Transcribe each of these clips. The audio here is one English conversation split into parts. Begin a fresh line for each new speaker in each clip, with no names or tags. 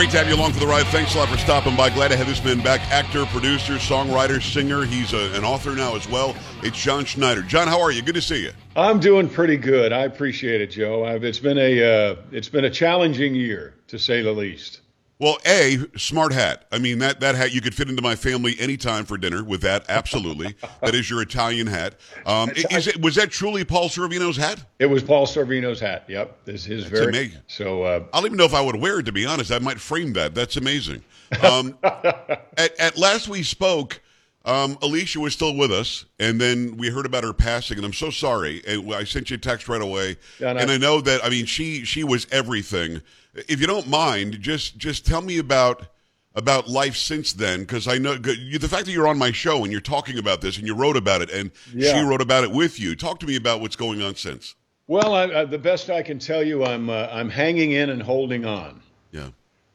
great to have you along for the ride. Thanks a lot for stopping by. Glad to have this man back. Actor, producer, songwriter, singer. He's a, an author now as well. It's John Schneider. John, how are you? Good to see you.
I'm doing pretty good. I appreciate it, Joe. I've, it's been a uh, it's been a challenging year to say the least.
Well, a smart hat. I mean that that hat you could fit into my family anytime for dinner with that. Absolutely, that is your Italian hat. Um, is it was that truly Paul Sorvino's hat?
It was Paul Sorvino's hat. Yep, this is his
That's
very.
amazing.
So uh,
I don't even know if I would wear it to be honest. I might frame that. That's amazing. Um, at, at last we spoke, um, Alicia was still with us, and then we heard about her passing, and I'm so sorry. And I sent you a text right away,
Yeah, no.
and I know that. I mean, she she was everything. If you don't mind, just just tell me about about life since then, because I know you- the fact that you're on my show and you're talking about this, and you wrote about it, and
Yeah.
she wrote about it with you. Talk to me about what's going on since.
well, I, I, the best I can tell you, I'm uh, I'm hanging in and holding on.
Yeah,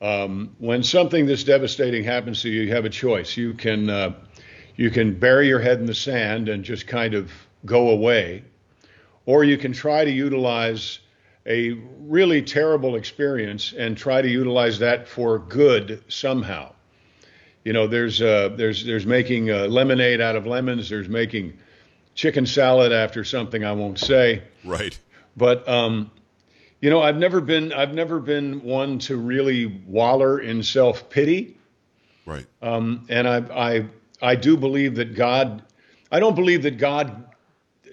Um, when something this devastating happens to you, you have a choice. You can uh, you can bury your head in the sand and just kind of go away, or you can try to utilize a really terrible experience and try to utilize that for good somehow. You know, there's uh, there's there's making uh, lemonade out of lemons. There's making chicken salad after something I won't say.
right.
But um, you know, I've never been I've never been one to really waller in self pity,
Right.
um, and I I I do believe that God. I don't believe that God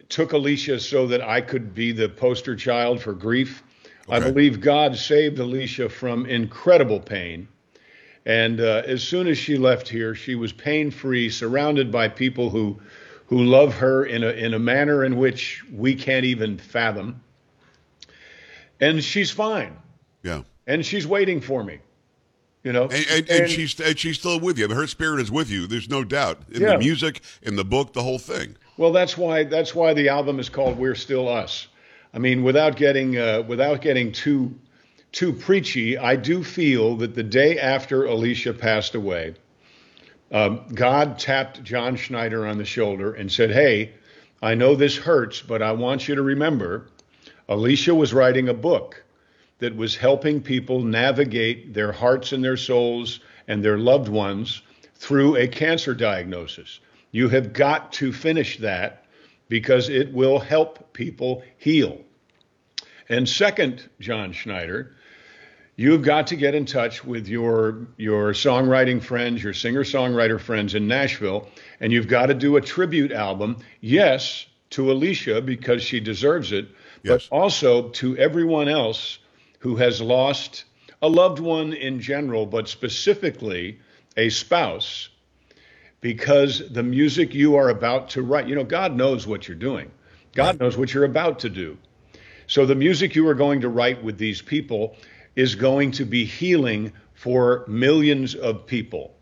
took Alicia so that I could be the poster child for grief. I believe God saved Alicia from incredible pain. And uh, as soon as she left here, she was pain free, surrounded by people who, who love her in a, in a manner in which we can't even fathom. And she's fine.
Yeah.
And she's waiting for me. You know,
And, and, and she's and she's still with you. Her spirit is with you. There's no doubt in
Yeah.
the music, in the book, the whole thing.
Well, that's why that's why the album is called "We're Still Us." I mean, without getting uh, without getting too too preachy, I do feel that the day after Alicia passed away, um, God tapped John Schneider on the shoulder and said, "Hey, I know this hurts, but I want you to remember, Alicia was writing a book." That was helping people navigate their hearts and their souls and their loved ones through a cancer diagnosis. You have got to finish that because it will help people heal. And second, John Schneider, you've got to get in touch with your your songwriting friends, your singer-songwriter friends in Nashville, and you've got to do a tribute album, yes, to Alicia because she deserves it,
Yes.
but also to everyone else who has lost a loved one in general, but specifically a spouse because the music you are about to write, you know, God knows what you're doing. God knows what you're about to do. So the music you are going to write with these people is going to be healing for millions of people.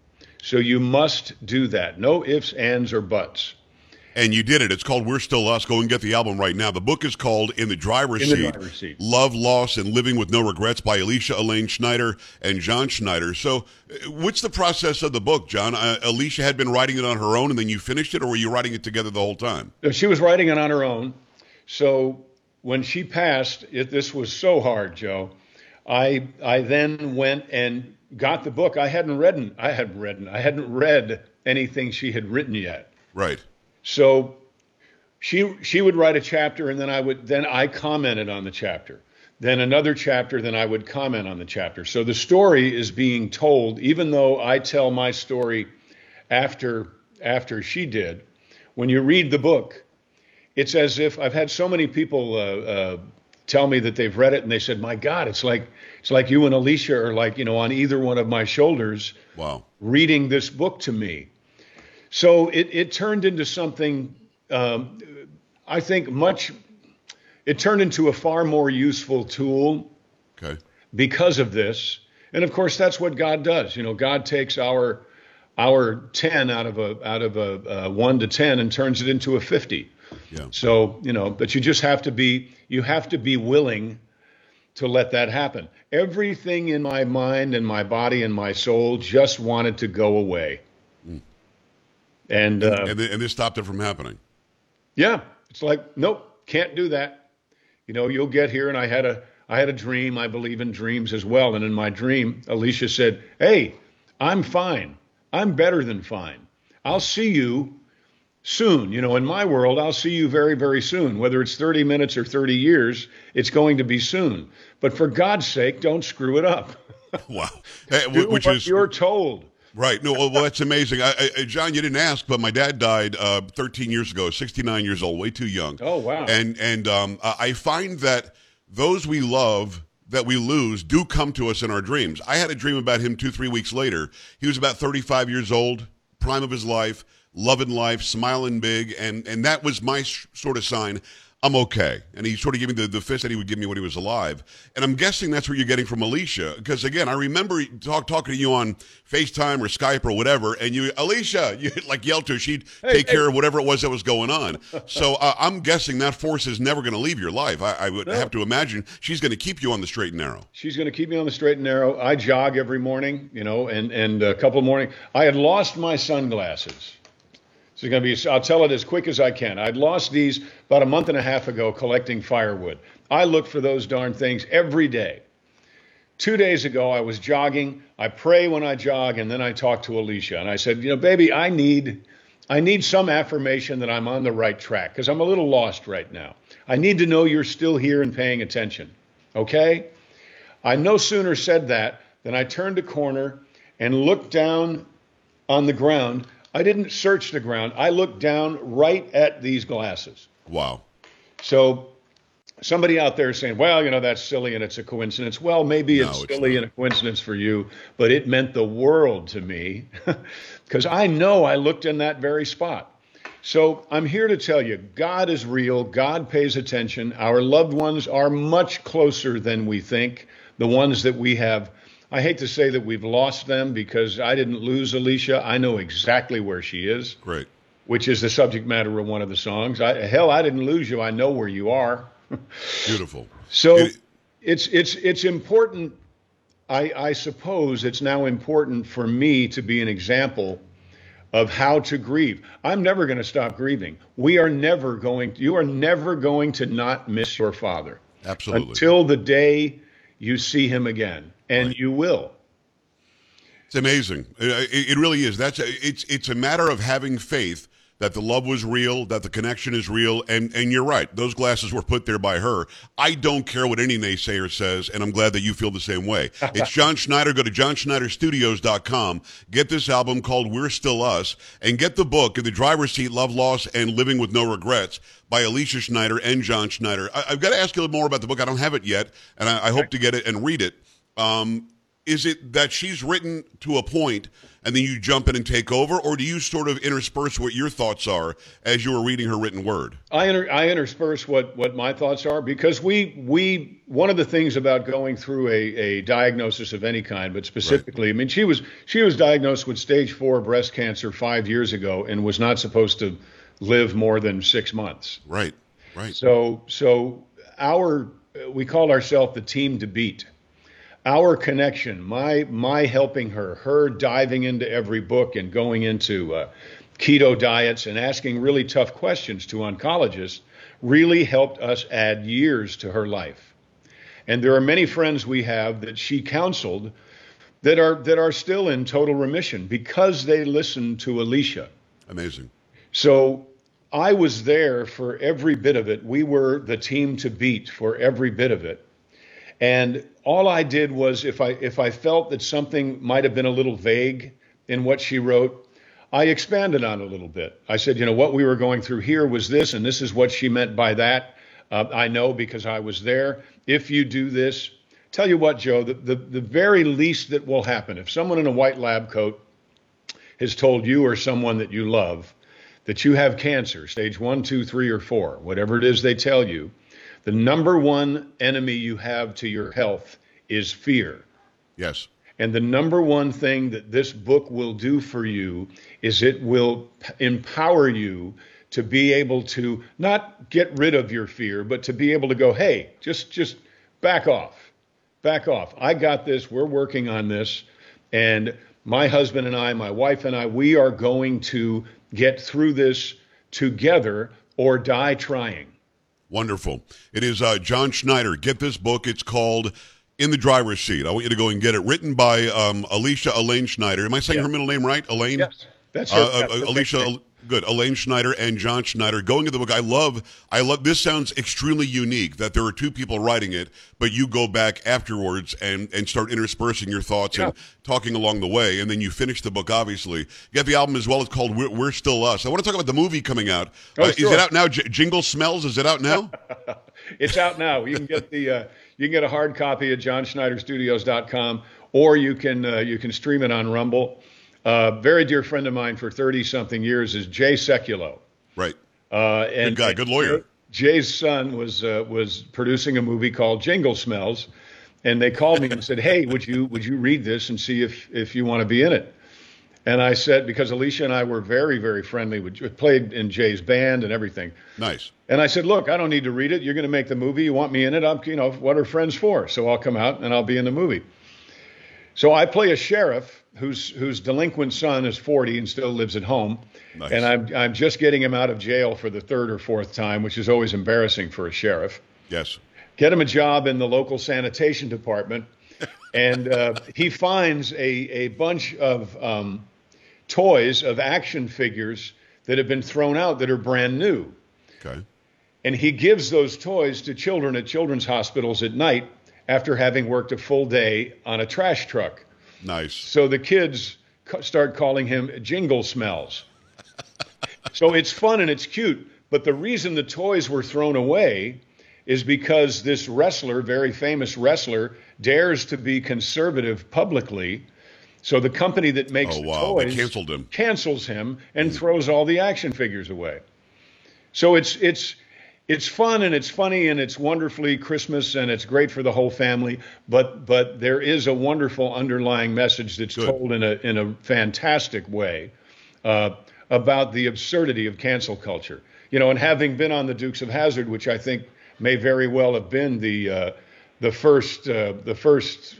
So you must do that. No ifs, ands, or buts.
And you did it. It's called We're Still Us. Go and get the album right now. The book is called In the Driver's
In the
Seat
Driver's Seat.
Love, Loss, and Living with No Regrets by Alicia Elaine Schneider and John Schneider. So, uh, what's the process of the book, John? Uh, Alicia had been writing it on her own and then you finished it, or were you writing it together the whole time?
She was writing it on her own. So when she passed, it, this was so hard, Joe. I I then went and got the book. I hadn't read I hadn't read I hadn't read anything she had written yet.
Right.
So she she would write a chapter and then I would then I commented on the chapter. Then another chapter, then I would comment on the chapter. So the story is being told, even though I tell my story after after she did. When you read the book, it's as if I've had so many people uh, uh, tell me that they've read it and they said, "My God, it's like it's like you and Alicia are like you know on either one of my shoulders."
Wow.
reading this book to me. So it, it turned into something, um, I think, much, it turned into a far more useful tool
Okay.
because of this. And of course, that's what God does. You know, God takes our our 10 out of a out of a, uh 1 to 10 and turns it into a 50.
Yeah.
So, you know, but you just have to be you have to be willing to let that happen. Everything in my mind and my body and my soul just wanted to go away. And uh,
And, and this stopped it from happening.
yeah, it's like nope, can't do that. You know, you'll get here and I had a I had a dream. I believe in dreams as well. And in my dream, Alicia said, Hey, I'm fine. I'm better than fine. I'll see you soon. You know, in my world, I'll see you very, very soon. Whether it's 30 minutes or 30 years, it's going to be soon. But for God's sake, don't screw it up.
wow.
Do Which is you're told.
Right. No, well, that's amazing. I, I, John, you didn't ask, but my dad died uh, 13 years ago, 69 years old, way too young.
Oh, wow.
And, and um, I find that those we love that we lose do come to us in our dreams. I had a dream about him two, three weeks later. He was about 35 years old, prime of his life, loving life, smiling big. And, and that was my sh- sort of sign I'm okay. And he sort of gave me the, the fist that he would give me when he was alive. And I'm guessing that's what you're getting from Alicia. Because again, I remember talk, talking to you on FaceTime or Skype or whatever, and you, Alicia, you like yelled to her, she'd hey, take hey. care of whatever it was that was going on. so uh, I'm guessing that force is never going to leave your life. I, I would no. have to imagine she's going to keep you on the straight and narrow.
She's going to keep me on the straight and narrow. I jog every morning, you know, and, and a couple of morning. I had lost my sunglasses. So it's going to be, I'll tell it as quick as I can. I'd lost these about a month and a half ago collecting firewood. I look for those darn things every day. Two days ago, I was jogging. I pray when I jog, and then I talk to Alicia, and I said, you know, baby, I need, I need some affirmation that I'm on the right track because I'm a little lost right now. I need to know you're still here and paying attention. Okay? I no sooner said that than I turned a corner and looked down on the ground I didn't search the ground. I looked down right at these glasses.
Wow.
So somebody out there saying, well, you know, that's silly and it's a coincidence. Well, maybe no, it's, it's silly not. and a coincidence for you, but it meant the world to me because I know I looked in that very spot. So I'm here to tell you God is real. God pays attention. Our loved ones are much closer than we think, the ones that we have I hate to say that we've lost them because I didn't lose Alicia. I know exactly where she is.
Great.
Which is the subject matter of one of the songs. I, hell, I didn't lose you. I know where you are.
Beautiful.
So it, it's it's it's important. I, I suppose it's now important for me to be an example of how to grieve. I'm never going to stop grieving. We are never going. You are never going to not miss your father.
Absolutely.
Until the day you see him again and right. you will.
It's amazing. It, it really is. That's a, it's it's a matter of having faith that the love was real, that the connection is real, and and you're right. Those glasses were put there by her. I don't care what any naysayer says, and I'm glad that you feel the same way. It's John Schneider. Go to johnschneiderstudios.com. Get this album called We're Still Us, and get the book, in The Driver's Seat, Love, Loss, and Living with No Regrets by Alicia Schneider and John Schneider. I, have got to ask you a little more about the book. I don't have it yet, and I, I hope to get it and read it. Um, is it that she's written to a point and then you jump in and take over, or do you sort of intersperse what your thoughts are as you were reading her written word?
I, inter- I intersperse what, what my thoughts are because we we one of the things about going through a, a diagnosis of any kind, but specifically, right. I mean, she was she was diagnosed with stage four breast cancer five years ago and was not supposed to live more than six months.
Right, right.
So so our we called ourselves the team to beat our connection, my my helping her, her diving into every book and going into uh, keto diets and asking really tough questions to oncologists, really helped us add years to her life. And there are many friends we have that she counseled that are that are still in total remission because they listened to Alicia.
Amazing.
So I was there for every bit of it. We were the team to beat for every bit of it. And all I did was if I if I felt that something might have been a little vague in what she wrote, I expanded on it a little bit. I said, you know, what we were going through here was this, and this is what she meant by that. Uh, I know because I was there. If you do this, tell you what, Joe, the, the, the very least that will happen, if someone in a white lab coat has told you or someone that you love that you have cancer, stage one, two, three, or four, whatever it is they tell you, the number one enemy you have to your health is fear.
Yes.
And the number one thing that this book will do for you is it will empower you to be able to not get rid of your fear, but to be able to go, hey, just just back off. Back off. I got this. We're working on this. And my husband and I, my wife and I, we are going to get through this together or die trying.
Wonderful. It is uh, John Schneider. Get this book. It's called In the Driver's Seat. I want you to go and get it. Written by um, Alicia Elaine Schneider. Am I saying
Yeah.
her middle name right? Elaine?
Yes, that's her.
Uh, uh,
That's her
Alicia. Good. Elaine Schneider and John Schneider. Going to the book, I love. I love. This sounds extremely unique that there are two people writing it, but you go back afterwards and and start interspersing your thoughts and talking along the way, and then you finish the book. Obviously, you have the album as well. It's called We're, We're Still Us. I want to talk about the movie coming out.
Oh,
Uh, Is it out now? J- Jingle Smells. Is it out now?
It's out now. You can get the uh, you can get a hard copy at johnschneiderstudios.com, or you can uh, you can stream it on Rumble. Uh, very dear friend of mine for thirty something years is Jay Sekulow.
right.
Uh, and
Good guy. Good lawyer.
Jay's son was uh, was producing a movie called Jingle Smells, and they called me and said, "Hey, would you would you read this and see if if you want to be in it?" And I said, because Alicia and I were very very friendly, we played in Jay's band and everything.
Nice.
And I said, look, I don't need to read it. You're going to make the movie. You want me in it? I'm, you know, what are friends for? So I'll come out and I'll be in the movie. So I play a sheriff whose whose delinquent son is 40 and still lives at home,
Nice.
and I'm I'm just getting him out of jail for the third or fourth time, which is always embarrassing for a sheriff.
Yes.
Get him a job in the local sanitation department, and uh, he finds a a bunch of um, toys of action figures that have been thrown out that are brand new
Okay.
and he gives those toys to children at children's hospitals at night after having worked a full day on a trash truck.
Nice.
So the kids start calling him Jingle Smells. so it's fun and it's cute, but the reason the toys were thrown away is because this wrestler, very famous wrestler, dares to be conservative publicly. So the company that makes
Oh,
the
wow. They
toys
canceled him.
cancels him and mm. throws all the action figures away. So it's it's it's fun and it's funny and it's wonderfully Christmas and it's great for the whole family. But but there is a wonderful underlying message that's
Good.
told in a in a fantastic way uh, about the absurdity of cancel culture. You know, and having been on the Dukes of Hazzard, which I think may very well have been the uh, the first uh, the first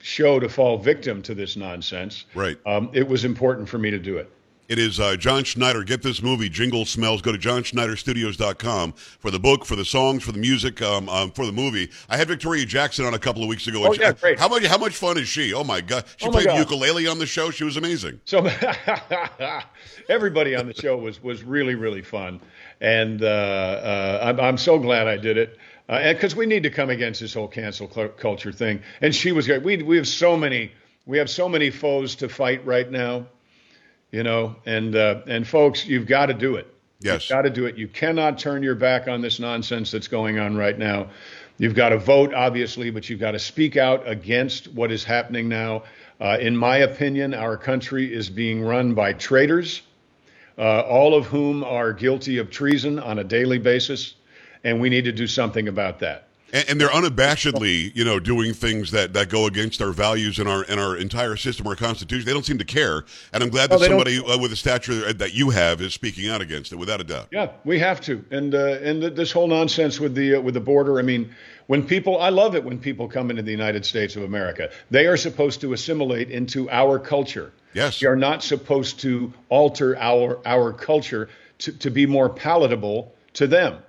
show to fall victim to this nonsense.
Right.
Um, it was important for me to do it.
It is uh, John Schneider. Get this movie, Jingle Smells. Go to johnschneiderstudios.com for the book, for the songs, for the music, um, um, for the movie. I had Victoria Jackson on a couple of weeks ago.
Oh, yeah, great.
How much, how much fun is she? Oh, my God. She
Oh, my
played
God.
ukulele on the show. She was amazing.
So everybody on the show was was really really fun, and uh, uh, I'm I'm so glad I did it. Uh, because we need to come against this whole cancel cl- culture thing, and she was great. We we have so many we have so many foes to fight right now, you know. And uh, and folks, you've got to do it.
Yes.
You've got to do it. You cannot turn your back on this nonsense that's going on right now. You've got to vote, obviously, but you've got to speak out against what is happening now. Uh, in my opinion, our country is being run by traitors, uh, all of whom are guilty of treason on a daily basis, and we need to do something about that.
And, and they're unabashedly, you know, doing things that, that go against our values and our and our entire system, our constitution. They don't seem to care, and I'm glad that
No, they don't.
somebody uh, with a stature that you have is speaking out against it, without a doubt.
Yeah, we have to. And uh, and this whole nonsense with the uh, with the border. I mean, when people, I love it when people come into the United States of America. They are supposed to assimilate into our culture.
Yes.
We are not supposed to alter our our culture to, to be more palatable to them.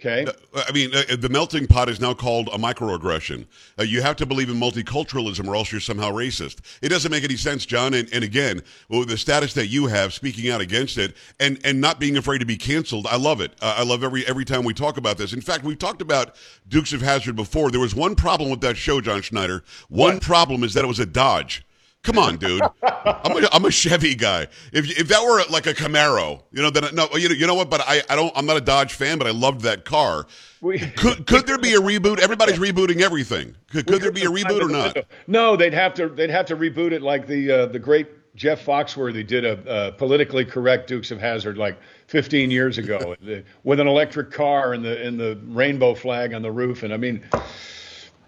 Okay.
I mean, uh, the melting pot is now called a microaggression. Uh, you have to believe in multiculturalism, or else you're somehow racist. It doesn't make any sense, John. And, and again, well, the status that you have, speaking out against it, and and not being afraid to be canceled, I love it. Uh, I love every every time we talk about this. In fact, we've talked about Dukes of Hazzard before. There was one problem with that show, John Schneider. One problem is that it was a Dodge. Come on, dude. I'm a, I'm a Chevy guy. If if that were like a Camaro, you know, then no, you know, you know what? But I, I don't. I'm not a Dodge fan, but I loved that car.
We-
Could could there be a reboot? Everybody's rebooting everything. Could, could there be a reboot or not?
No, they'd have to they'd have to reboot it like the uh, the great Jeff Foxworthy did a uh, politically correct Dukes of Hazzard like 15 years ago with an electric car and the and the rainbow flag on the roof and I mean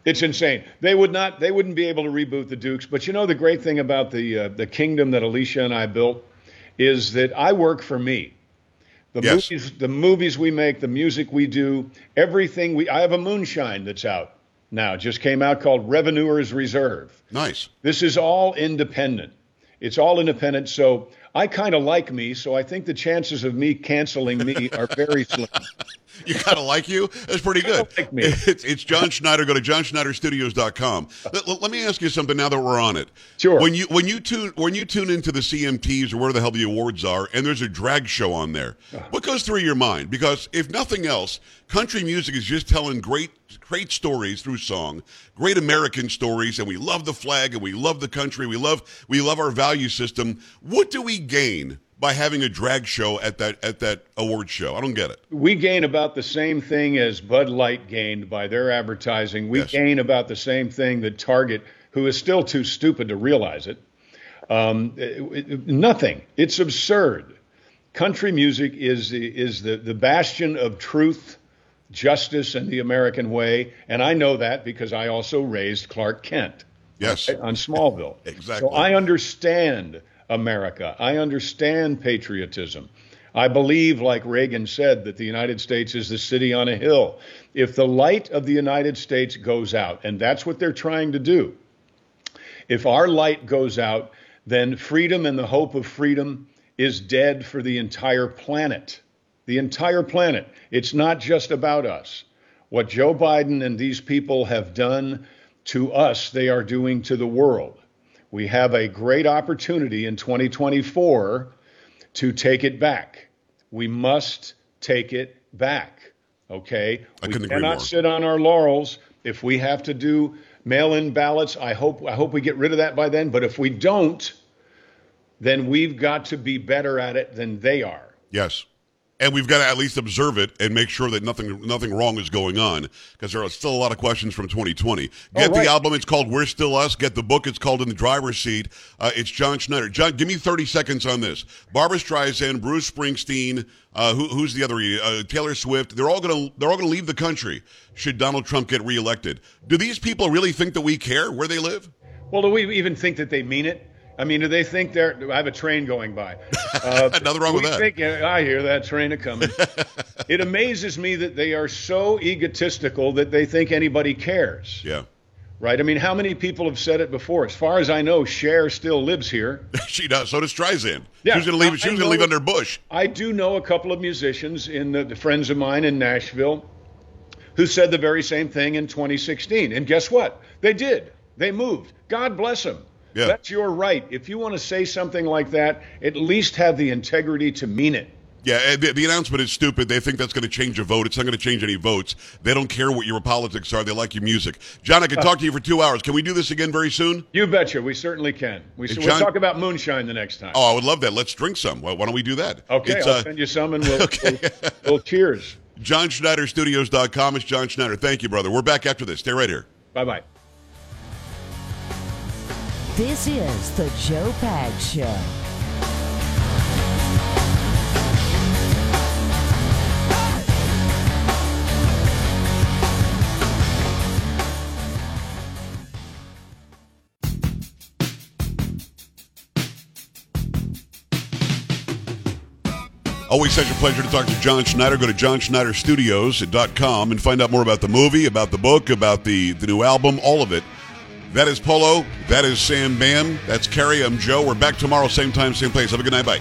it's insane. They would not they wouldn't be able to reboot the Dukes. But you know the great thing about the uh, the kingdom that Alicia and I built is that I work for me. The
Yes.
movies the movies we make, the music we do, everything we I have a moonshine that's out now. Just came out called Revenuers Reserve.
Nice.
This is all independent. It's all independent. So I kind of like me, so I think the chances of me canceling me are very slim.
you kind of like you? That's pretty good.
Like me.
It's, it's John Schneider. Go to johnschneiderstudios.com. Let, let me ask you something now that we're on it.
Sure.
When you when you tune when you tune into the CMTs or where the hell the awards are, and there's a drag show on there, uh-huh. what goes through your mind? Because if nothing else, country music is just telling great great stories through song, great American stories, and we love the flag and we love the country. We love we love our value system. What do we gain by having a drag show at that at that award show? I don't get it.
We gain about the same thing as Bud Light gained by their advertising. We
Yes.
gain about the same thing that Target, who is still too stupid to realize it. Um, it- it- nothing. It's absurd. Country music is the, is the, the bastion of truth, justice, and the American way. And I know that because I also raised Clark Kent
Yes.
on Smallville.
Exactly.
So I understand America. I understand patriotism. I believe, like Reagan said, that the United States is the city on a hill. If the light of the United States goes out, and that's what they're trying to do, if our light goes out, then freedom and the hope of freedom is dead for the entire planet. The entire planet. It's not just about us. What Joe Biden and these people have done to us, they are doing to the world. We have a great opportunity in 2024 to take it back. We must take it back. Okay?
I
we cannot sit on our laurels. If we have to do mail-in ballots, I hope I hope we get rid of that by then. But if we don't, then we've got to be better at it than they are.
Yes. And we've got to at least observe it and make sure that nothing nothing wrong is going on because there are still a lot of questions from 2020. Get
Oh, right.
the album; it's called "We're Still Us." Get the book; it's called "In the Driver's Seat." Uh, it's John Schneider. John, give me 30 seconds on this. Barbra Streisand, Bruce Springsteen, uh, who, who's the other? Uh, Taylor Swift. They're all gonna they're all gonna leave the country should Donald Trump get reelected. Do these people really think that we care where they live?
Well, do we even think that they mean it? I mean, do they think they're? I have a train going by. Uh,
Nothing wrong with that.
Think, I hear that train a coming. it amazes me that they are so egotistical that they think anybody cares.
Yeah,
Right? I mean, how many people have said it before? As far as I know, Cher still lives here.
she does. So does Streisand.
Yeah,
she was gonna leave.
I-
She was gonna leave under Bush.
I do know a couple of musicians in the, the friends of mine in Nashville who said the very same thing in 2016. And guess what? They did. They moved. God bless them.
Yeah.
That's your right. If you want to say something like that, at least have the integrity to mean it.
Yeah, the, the announcement is stupid. They think that's going to change a vote. It's not going to change any votes. They don't care what your politics are. They like your music. John, I could talk to you for two hours. Can we do this again very soon?
You betcha. We certainly can. We,
Hey,
we'll talk about moonshine the next time.
Oh, I would love that. Let's drink some. Why, why don't we do that?
okay,
It's
I'll
uh,
send you some and we'll,
Okay.
we'll, we'll cheers.
JohnSchneiderStudios.com. It's John Schneider. Thank you, brother. We're back after this. Stay right here.
Bye bye.
This is the Joe Pags Show.
Always such a pleasure to talk to John Schneider. Go to johnschneiderstudios.com and find out more about the movie, about the book, about the, the new album, all of it. That is Polo. That is Sam Bam. That's Carrie. I'm Joe. We're back tomorrow, same time, same place. Have a good night. Bye.